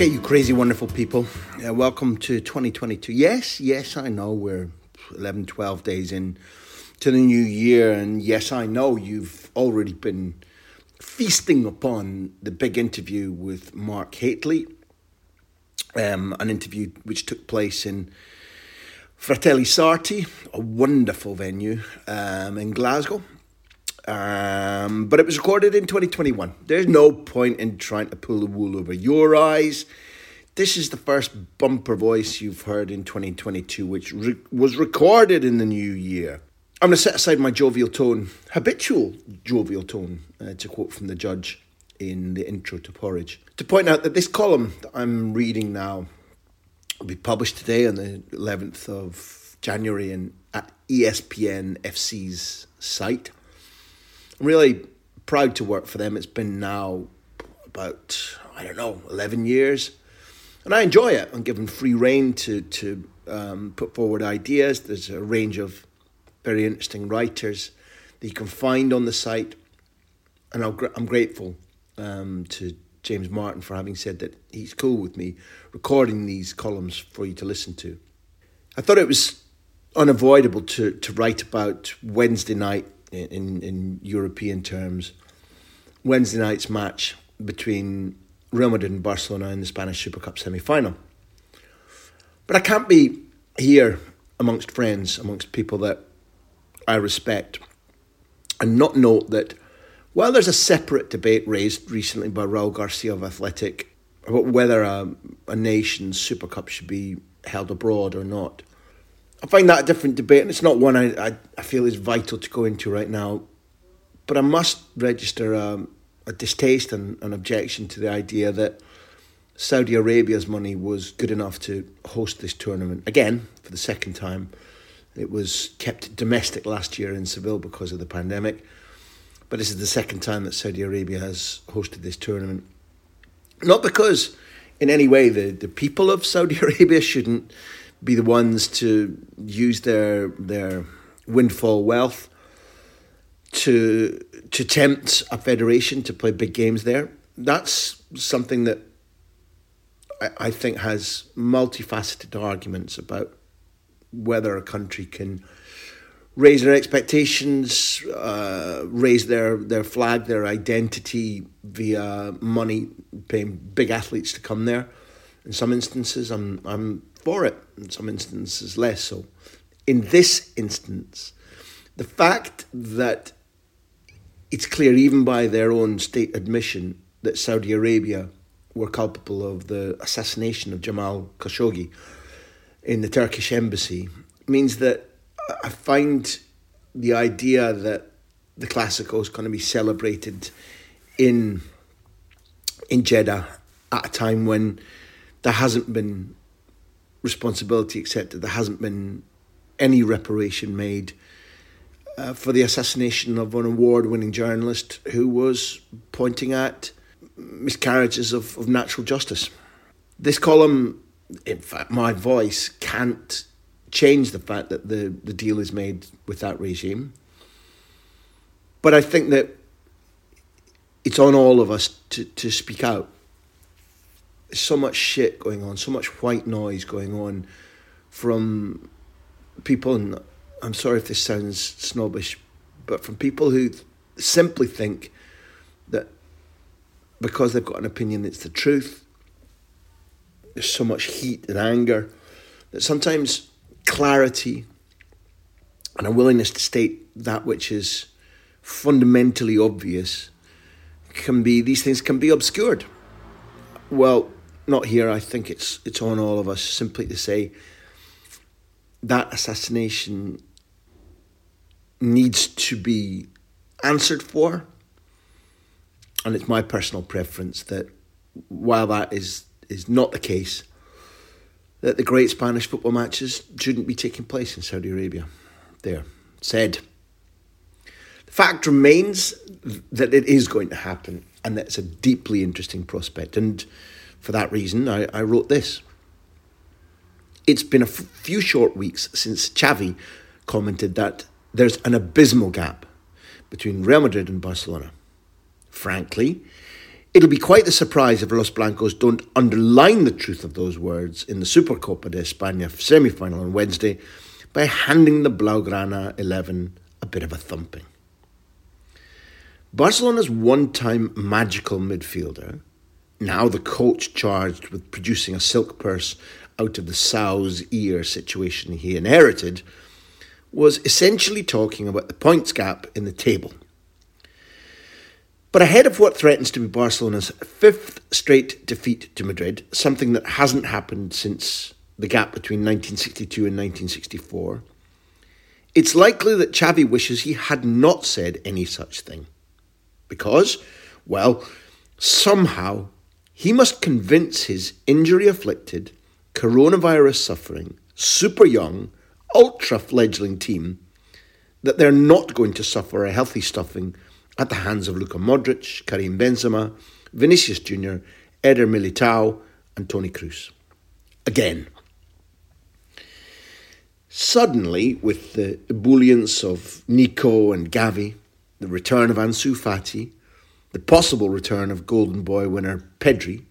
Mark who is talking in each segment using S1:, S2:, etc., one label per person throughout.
S1: Okay, you crazy, wonderful people. Uh, welcome to 2022. Yes, yes, I know we're 11, 12 days in to the new year. And yes, I know you've already been feasting upon the big interview with Mark Hateley, um, an interview which took place in Fratelli Sarti, a wonderful venue um, in Glasgow. Um, but it was recorded in 2021. There's no point in trying to pull the wool over your eyes. This is the first bumper voice you've heard in 2022, which re- was recorded in the new year. I'm going to set aside my jovial tone, habitual jovial tone, uh, to quote from the judge in the intro to Porridge, to point out that this column that I'm reading now will be published today on the 11th of January in, at ESPN FC's site. I'm really proud to work for them. It's been now about, I don't know, 11 years. And I enjoy it. I'm given free rein to, to um, put forward ideas. There's a range of very interesting writers that you can find on the site. And I'm, I'm grateful um, to James Martin for having said that he's cool with me recording these columns for you to listen to. I thought it was unavoidable to, to write about Wednesday night in, in European terms. Wednesday night's match between Real Madrid and Barcelona in the Spanish Super Cup semi final. But I can't be here amongst friends, amongst people that I respect, and not note that while there's a separate debate raised recently by Raul Garcia of Athletic about whether a, a nation's Super Cup should be held abroad or not, I find that a different debate, and it's not one I, I, I feel is vital to go into right now. But I must register a, a distaste and an objection to the idea that Saudi Arabia's money was good enough to host this tournament again for the second time. It was kept domestic last year in Seville because of the pandemic, but this is the second time that Saudi Arabia has hosted this tournament. Not because, in any way, the, the people of Saudi Arabia shouldn't be the ones to use their their windfall wealth to to tempt a federation to play big games there. That's something that I, I think has multifaceted arguments about whether a country can raise their expectations, uh, raise their, their flag, their identity via money, paying big athletes to come there. In some instances, I'm I'm for it, in some instances less so. In this instance, the fact that it's clear, even by their own state admission, that Saudi Arabia were culpable of the assassination of Jamal Khashoggi in the Turkish embassy means that I find the idea that the Clasico is going to be celebrated in in Jeddah at a time when there hasn't been responsibility accepted. There hasn't been any reparation made uh, for the assassination of an award winning journalist who was pointing at miscarriages of, of natural justice. This column, in fact, my voice can't change the fact that the, the deal is made with that regime. But I think that it's on all of us to, to speak out so much shit going on, so much white noise going on from people, and I'm sorry if this sounds snobbish, but from people who simply think that because they've got an opinion it's the truth, there's so much heat and anger that sometimes clarity and a willingness to state that which is fundamentally obvious can be, these things can be obscured. Well, not here. I think it's it's on all of us simply to say that assassination needs to be answered for, and it's my personal preference that while that is is not the case, that the great Spanish football matches shouldn't be taking place in Saudi Arabia. There, said. The fact remains that it is going to happen, and that's a deeply interesting prospect. And for that reason, I, I wrote this. It's been a f- few short weeks since Xavi commented that there's an abysmal gap between Real Madrid and Barcelona. Frankly, It'll be quite the surprise if Los Blancos don't underline the truth of those words in the Supercopa de España semi final on Wednesday by handing the Blaugrana 11 a bit of a thumping. Barcelona's one time magical midfielder, now the coach charged with producing a silk purse out of the sow's ear situation he inherited, was essentially talking about the points gap in the table. But ahead of what threatens to be Barcelona's fifth straight defeat to Madrid, something that hasn't happened since the gap between 1962 and 1964, it's likely that Xavi wishes he had not said any such thing. Because, well, somehow he must convince his injury afflicted, coronavirus suffering, super young, ultra fledgling team that they're not going to suffer a healthy stuffing at the hands of Luka Modric, Karim Benzema, Vinicius Jr., Eder Militao, and Toni Kroos. Again. Suddenly, with the ebullience of Nico and Gavi, the return of Ansu Fati, the possible return of Golden Boy winner Pedri,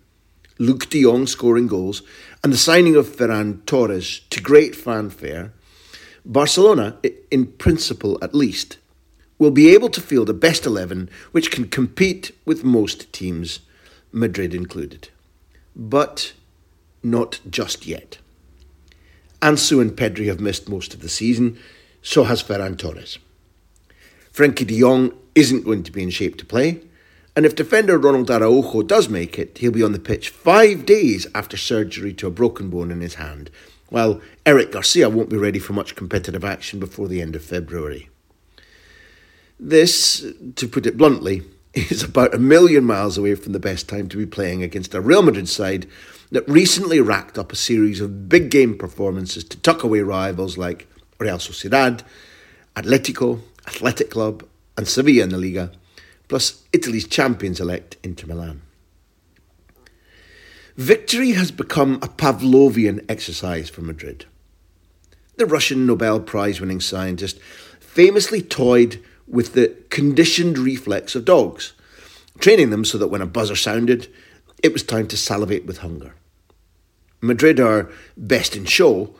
S1: Luuk de Jong scoring goals, and the signing of Ferran Torres to great fanfare, Barcelona, in principle at least, will be able to field a best 11 which can compete with most teams, Madrid included. But not just yet. Ansu and Pedri have missed most of the season, so has Ferran Torres. Frenkie de Jong isn't going to be in shape to play, and if defender Ronald Araujo does make it, he'll be on the pitch five days after surgery to a broken bone in his hand, while Eric Garcia won't be ready for much competitive action before the end of February. This, to put it bluntly, is about a million miles away from the best time to be playing against a Real Madrid side that recently racked up a series of big game performances to tuck away rivals like Real Sociedad, Atletico, Athletic Club, and Sevilla in the Liga, plus Italy's champions elect Inter Milan. Victory has become a Pavlovian exercise for Madrid. The Russian Nobel Prize winning scientist famously toyed with the conditioned reflex of dogs, training them so that when a buzzer sounded, it was time to salivate with hunger. Madrid are best in show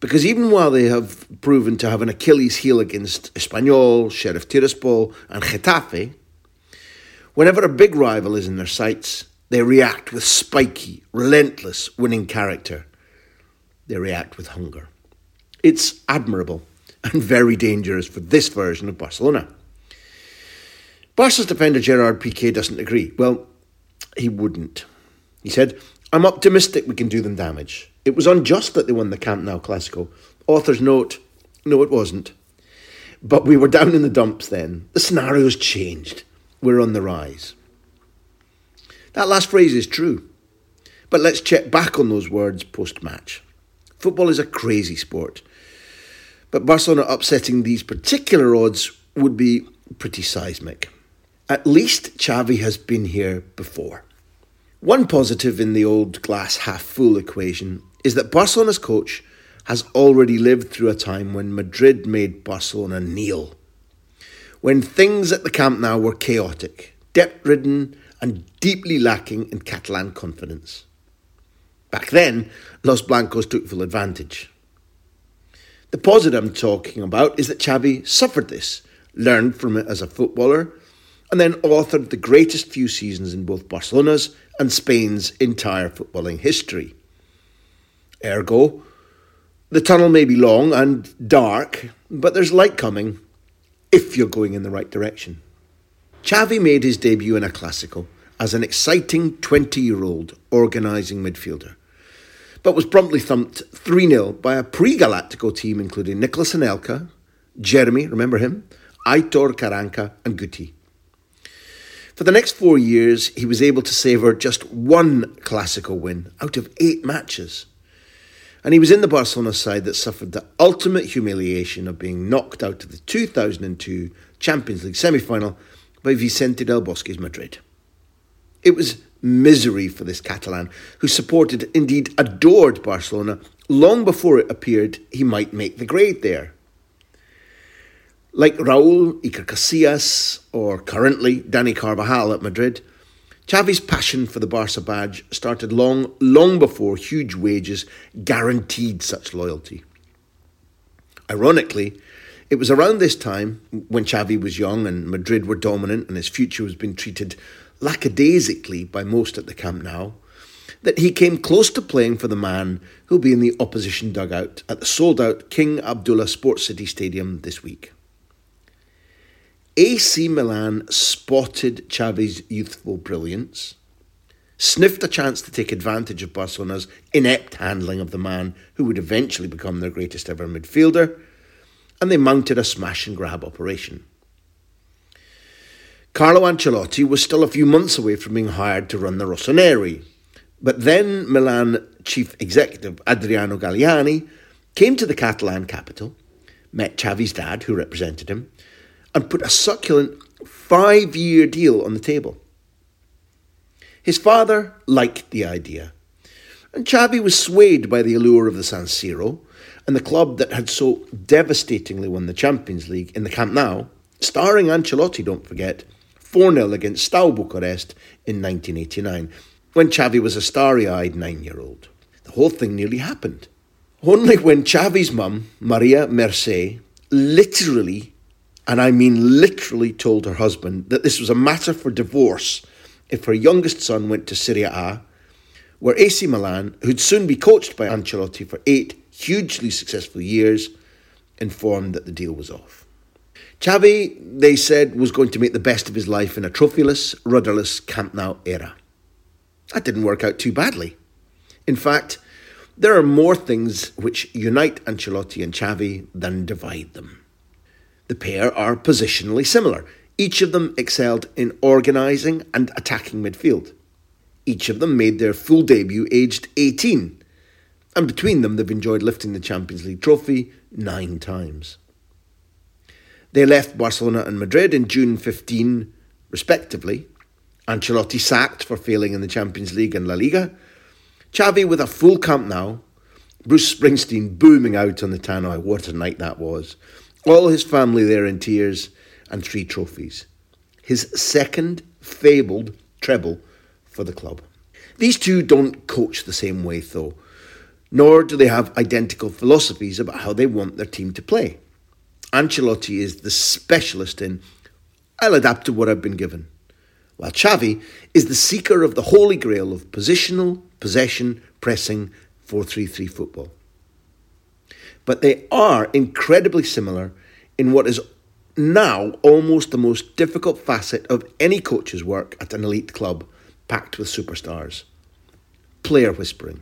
S1: because even while they have proven to have an Achilles heel against Espanyol, Sheriff Tiraspol, and Getafe, whenever a big rival is in their sights, they react with spiky, relentless winning character. They react with hunger. It's admirable and very dangerous for this version of Barcelona. Barca's defender Gerard Piqué doesn't agree. Well, he wouldn't. He said, I'm optimistic we can do them damage. It was unjust that they won the Camp Nou Clasico. Author's note, no, it wasn't. But we were down in the dumps then. The scenario's changed. We're on the rise. That last phrase is true. But let's check back on those words post match. Football is a crazy sport. But Barcelona upsetting these particular odds would be pretty seismic. At least Xavi has been here before. One positive in the old glass half full equation is that Barcelona's coach has already lived through a time when Madrid made Barcelona kneel. When things at the Camp Nou were chaotic, debt ridden, and deeply lacking in Catalan confidence. Back then, Los Blancos took full advantage. The positive I'm talking about is that Xavi suffered this, learned from it as a footballer, and then authored the greatest few seasons in both Barcelona's and Spain's entire footballing history. Ergo, the tunnel may be long and dark, but there's light coming if you're going in the right direction. Xavi made his debut in a Clasico as an exciting 20 year old organising midfielder but was promptly thumped 3 0 by a pre Galactico team including Nicolas Anelka, Geremi, remember him, Aitor Karanka, and Guti. For the next four years, he was able to savour just one Clasico win out of eight matches. And he was in the Barcelona side that suffered the ultimate humiliation of being knocked out of the 2002 Champions League semi final by Vicente del Bosque's Madrid. It was misery for this Catalan, who supported, indeed adored Barcelona long before it appeared he might make the grade there. Like Raul Iker Casillas or currently Dani Carvajal at Madrid, Xavi's passion for the Barca badge started long, long before huge wages guaranteed such loyalty. Ironically, it was around this time, when Xavi was young and Madrid were dominant and his future was being treated lackadaisically by most at the Camp Nou, that he came close to playing for the man who'll be in the opposition dugout at the sold out King Abdullah Sports City Stadium this week. AC Milan spotted Xavi's youthful brilliance, sniffed a chance to take advantage of Barcelona's inept handling of the man who would eventually become their greatest ever midfielder, and they mounted a smash and grab operation. Carlo Ancelotti was still a few months away from being hired to run the Rossoneri, but then Milan chief executive Adriano Galliani came to the Catalan capital, met Xavi's dad, who represented him, and put a succulent five year deal on the table. His father liked the idea, and Xavi was swayed by the allure of the San Siro and the club that had so devastatingly won the Champions League in the Camp Nou, starring Ancelotti, don't forget, 4 0 against Steaua Bucharest in 1989, when Xavi was a starry eyed nine year old. The whole thing nearly happened. Only when Xavi's mum, Maria Mercè, literally and I mean literally told her husband that this was a matter for divorce if her youngest son went to Serie A, where AC Milan, who'd soon be coached by Ancelotti for eight hugely successful years, informed that the deal was off. Xavi, they said, was going to make the best of his life in a trophyless, rudderless Camp Nou era. That didn't work out too badly. In fact, there are more things which unite Ancelotti and Xavi than divide them. The pair are positionally similar. Each of them excelled in organising and attacking midfield. Each of them made their full debut aged 18, and between them they've enjoyed lifting the Champions League trophy nine times. They left Barcelona and Madrid in June 15, respectively. Ancelotti sacked for failing in the Champions League and La Liga. Xavi with a full Camp Nou. Bruce Springsteen booming out on the tannoy. What a night that was all his family there in tears, and three trophies. His second fabled treble for the club. These two don't coach the same way, though, nor do they have identical philosophies about how they want their team to play. Ancelotti is the specialist in, I'll adapt to what I've been given, while Xavi is the seeker of the holy grail of positional, possession, pressing, 4 3 3 football but they are incredibly similar in what is now almost the most difficult facet of any coach's work at an elite club packed with superstars player whispering.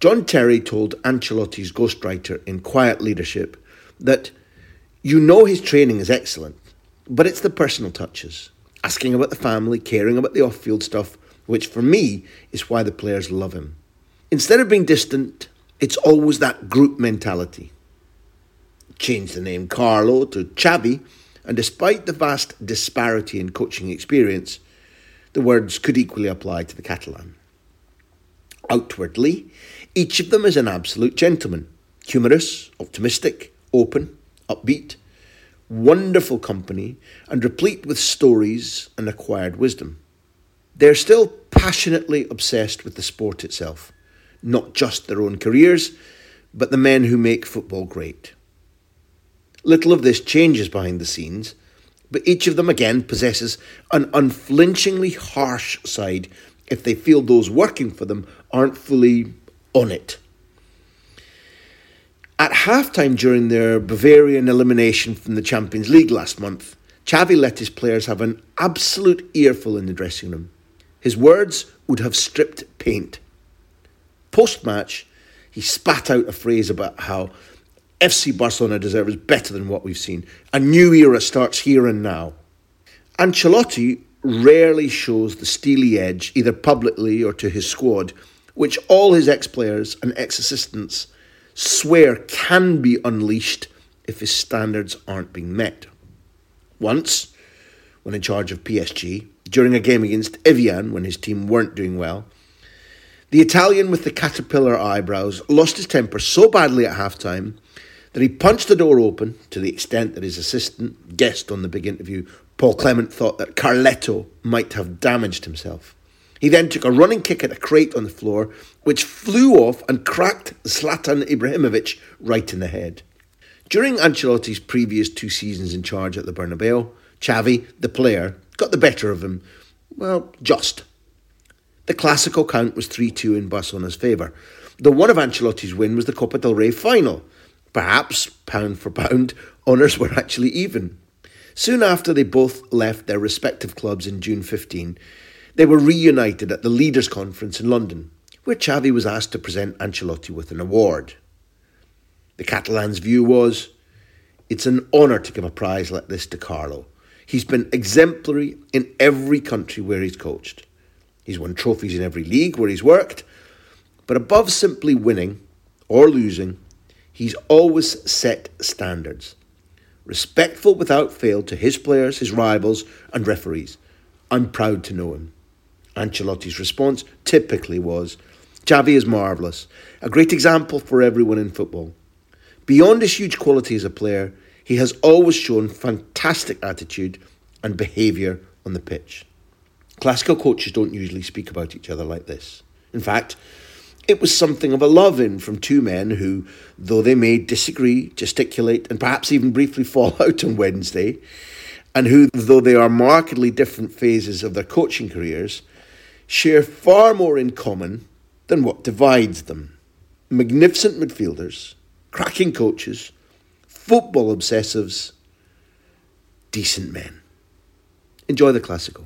S1: John Terry told Ancelotti's ghostwriter in Quiet Leadership that you know his training is excellent, but it's the personal touches, asking about the family, caring about the off field stuff, which for me is why the players love him. Instead of being distant, it's always that group mentality. Change the name Carlo to Xavi, and despite the vast disparity in coaching experience, the words could equally apply to the Catalan. Outwardly, each of them is an absolute gentleman, humorous, optimistic, open, upbeat, wonderful company, and replete with stories and acquired wisdom. They're still passionately obsessed with the sport itself not just their own careers, but the men who make football great. Little of this changes behind the scenes, but each of them again possesses an unflinchingly harsh side if they feel those working for them aren't fully on it. At halftime during their Bavarian elimination from the Champions League last month, Xavi let his players have an absolute earful in the dressing room. His words would have stripped paint. Post match, he spat out a phrase about how FC Barcelona deserves better than what we've seen. A new era starts here and now. Ancelotti rarely shows the steely edge, either publicly or to his squad, which all his ex players and ex assistants swear can be unleashed if his standards aren't being met. Once, when in charge of PSG, during a game against Evian when his team weren't doing well, the Italian with the caterpillar eyebrows lost his temper so badly at halftime that he punched the door open to the extent that his assistant guest on the big interview Paul Clement thought that Carletto might have damaged himself. He then took a running kick at a crate on the floor, which flew off and cracked Zlatan Ibrahimovic right in the head. During Ancelotti's previous two seasons in charge at the Bernabeu, Xavi, the player, got the better of him. Well, just. The Clasico count was 3 2 in Barcelona's favour, The one of Ancelotti's win was the Copa del Rey final. Perhaps, pound for pound, honours were actually even. Soon after they both left their respective clubs in June 15, they were reunited at the Leaders' Conference in London, where Xavi was asked to present Ancelotti with an award. The Catalans' view was it's an honour to give a prize like this to Carlo. He's been exemplary in every country where he's coached. He's won trophies in every league where he's worked, but above simply winning or losing, he's always set standards. Respectful without fail to his players, his rivals, and referees. I'm proud to know him. Ancelotti's response typically was Xavi is marvellous, a great example for everyone in football. Beyond his huge quality as a player, he has always shown fantastic attitude and behaviour on the pitch. Clasico coaches don't usually speak about each other like this. In fact, it was something of a love in from two men who, though they may disagree, gesticulate, and perhaps even briefly fall out on Wednesday, and who, though they are markedly different phases of their coaching careers, share far more in common than what divides them. Magnificent midfielders, cracking coaches, football obsessives, decent men. Enjoy the Clasico.